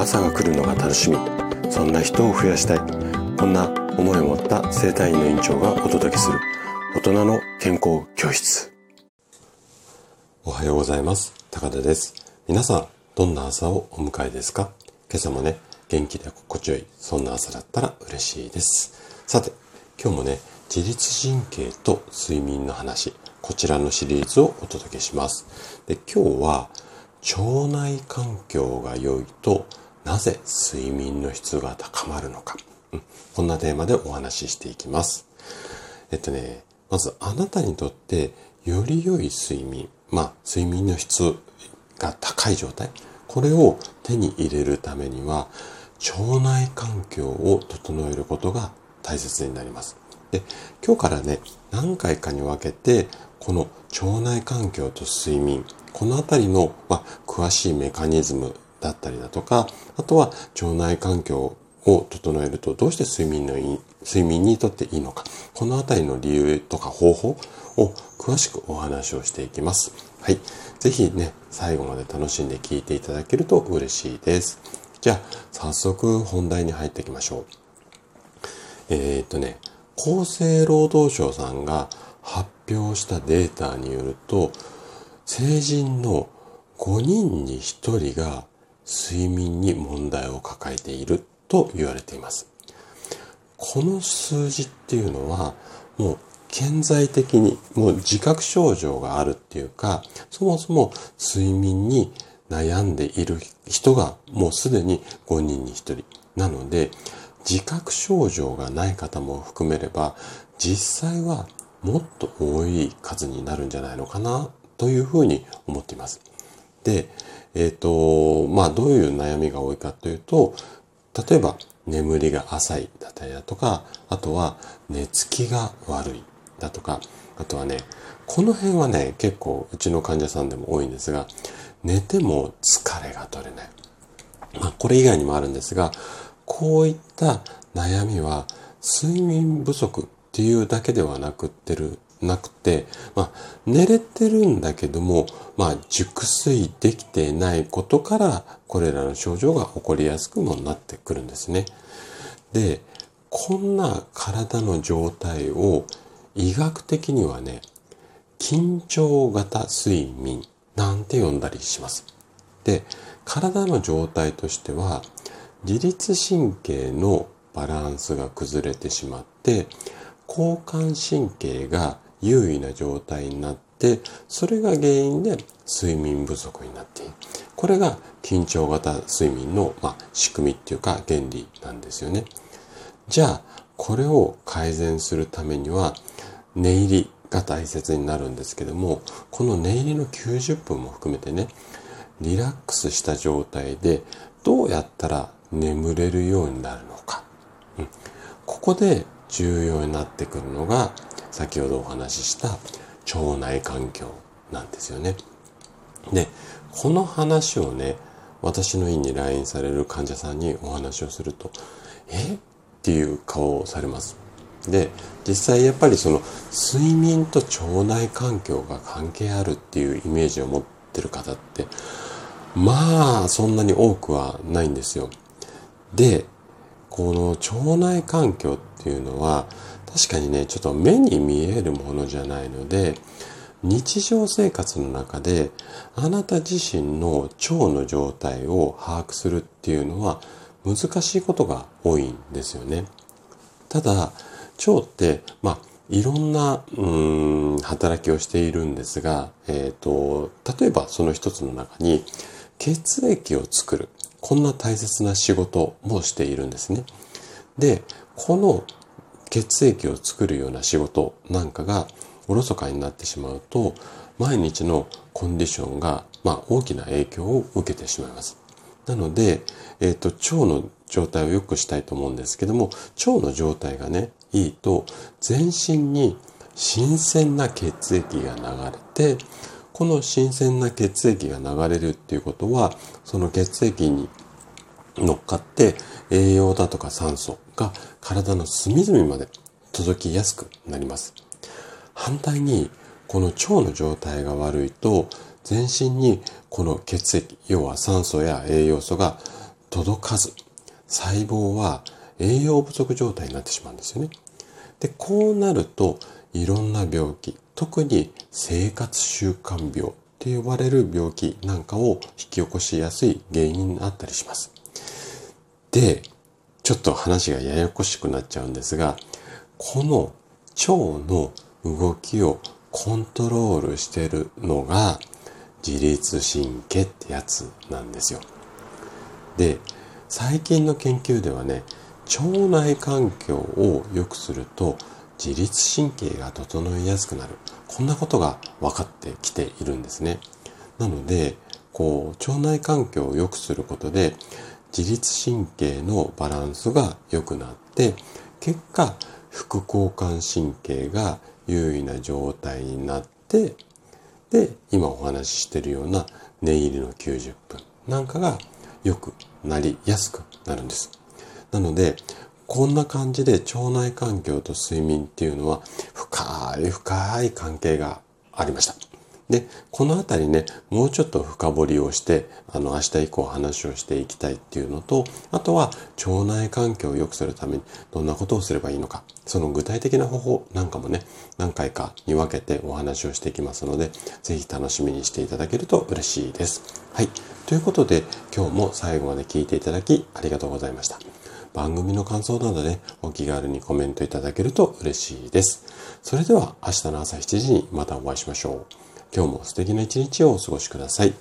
朝が来るのが楽しみ。そんな人を増やしたい。こんな思いを持った生体院の院長がお届けする。大人の健康教室。おはようございます。高田です。皆さんどんな朝をお迎えですか？今朝もね元気で心地よいそんな朝だったら嬉しいです。さて今日もね自律神経と睡眠の話こちらのシリーズをお届けします。で今日は腸内環境が良いとなぜ睡眠の質が高まるのか、こんなテーマでお話ししていきます。えっとね、まずあなたにとってより良い睡眠、まあ睡眠の質が高い状態、これを手に入れるためには腸内環境を整えることが大切になります。で、今日からね、何回かに分けて、この腸内環境と睡眠、このあたりの、まあ、詳しいメカニズムだったりだとか、あとは腸内環境を整えるとどうして睡眠のいい、睡眠にとっていいのか、このあたりの理由とか方法を詳しくお話をしていきます。はい。ぜひね、最後まで楽しんで聞いていただけると嬉しいです。じゃあ、早速本題に入っていきましょう。えー、っとね、厚生労働省さんが発表したデータによると、成人の5人に1人が睡眠に問題を抱えていると言われています。この数字っていうのはもう顕在的にもう自覚症状があるっていうかそもそも睡眠に悩んでいる人がもうすでに5人に1人なので自覚症状がない方も含めれば実際はもっと多い数になるんじゃないのかなというふうに思っています。で、えっ、ー、と、まあどういう悩みが多いかというと、例えば眠りが浅いだったりだとか、あとは寝つきが悪いだとか、あとはね、この辺はね、結構うちの患者さんでも多いんですが、寝ても疲れが取れない。まあこれ以外にもあるんですが、こういった悩みは睡眠不足っていうだけではなくってるなくて、まあ、寝れてるんだけども、まあ、熟睡できてないことから、これらの症状が起こりやすくもなってくるんですね。で、こんな体の状態を医学的にはね、緊張型睡眠なんて呼んだりします。で、体の状態としては、自律神経のバランスが崩れてしまって、交感神経が優位な状態になって、それが原因で睡眠不足になっている。これが緊張型睡眠の、まあ、仕組みっていうか原理なんですよね。じゃあ、これを改善するためには、寝入りが大切になるんですけども、この寝入りの90分も含めてね、リラックスした状態でどうやったら眠れるようになるのか。うん、ここで重要になってくるのが先ほどお話しした腸内環境なんですよね。で、この話をね、私の院に来院される患者さんにお話をすると、え？っていう顔をされます。で、実際やっぱりその睡眠と腸内環境が関係あるっていうイメージを持ってる方って、まあそんなに多くはないんですよ。で、この腸内環境っていうのは確かにね、ちょっと目に見えるものじゃないので、日常生活の中であなた自身の腸の状態を把握するっていうのは難しいことが多いんですよね。ただ、腸って、まあ、いろんな、うん、働きをしているんですが、えっ、ー、と、例えばその一つの中に血液を作る。こんな大切な仕事もしているんですね。で、この血液を作るような仕事なんかがおろそかになってしまうと、毎日のコンディションが、まあ、大きな影響を受けてしまいます。なので、えっ、ー、と、腸の状態を良くしたいと思うんですけども、腸の状態がね、いいと、全身に新鮮な血液が流れて、この新鮮な血液が流れるっていうことは、その血液に乗っかって栄養だとか酸素が体の隅々まで届きやすくなります。反対に、この腸の状態が悪いと、全身にこの血液、要は酸素や栄養素が届かず、細胞は栄養不足状態になってしまうんですよね。で、こうなると、いろんな病気、特に生活習慣病って呼ばれる病気なんかを引き起こしやすい原因になったりします。で、ちょっと話がややこしくなっちゃうんですが、この腸の動きをコントロールしてるのが自律神経ってやつなんですよ。で、最近の研究ではね、腸内環境を良くすると自律神経が整いやすくなる。こんなことが分かってきているんですね。なので、こう、腸内環境を良くすることで自律神経のバランスが良くなって、結果、副交感神経が優位な状態になって、で、今お話ししてるような寝入りの90分なんかが良くなりやすくなるんです。なので、こんな感じで腸内環境と睡眠っていうのは深い深い関係がありました。で、このあたりね、もうちょっと深掘りをして、あの、明日以降話をしていきたいっていうのと、あとは腸内環境を良くするためにどんなことをすればいいのか、その具体的な方法なんかもね、何回かに分けてお話をしていきますので、ぜひ楽しみにしていただけると嬉しいです。はい。ということで、今日も最後まで聞いていただきありがとうございました。番組の感想などで、ね、お気軽にコメントいただけると嬉しいです。それでは明日の朝7時にまたお会いしましょう。今日も素敵な一日をお過ごしください。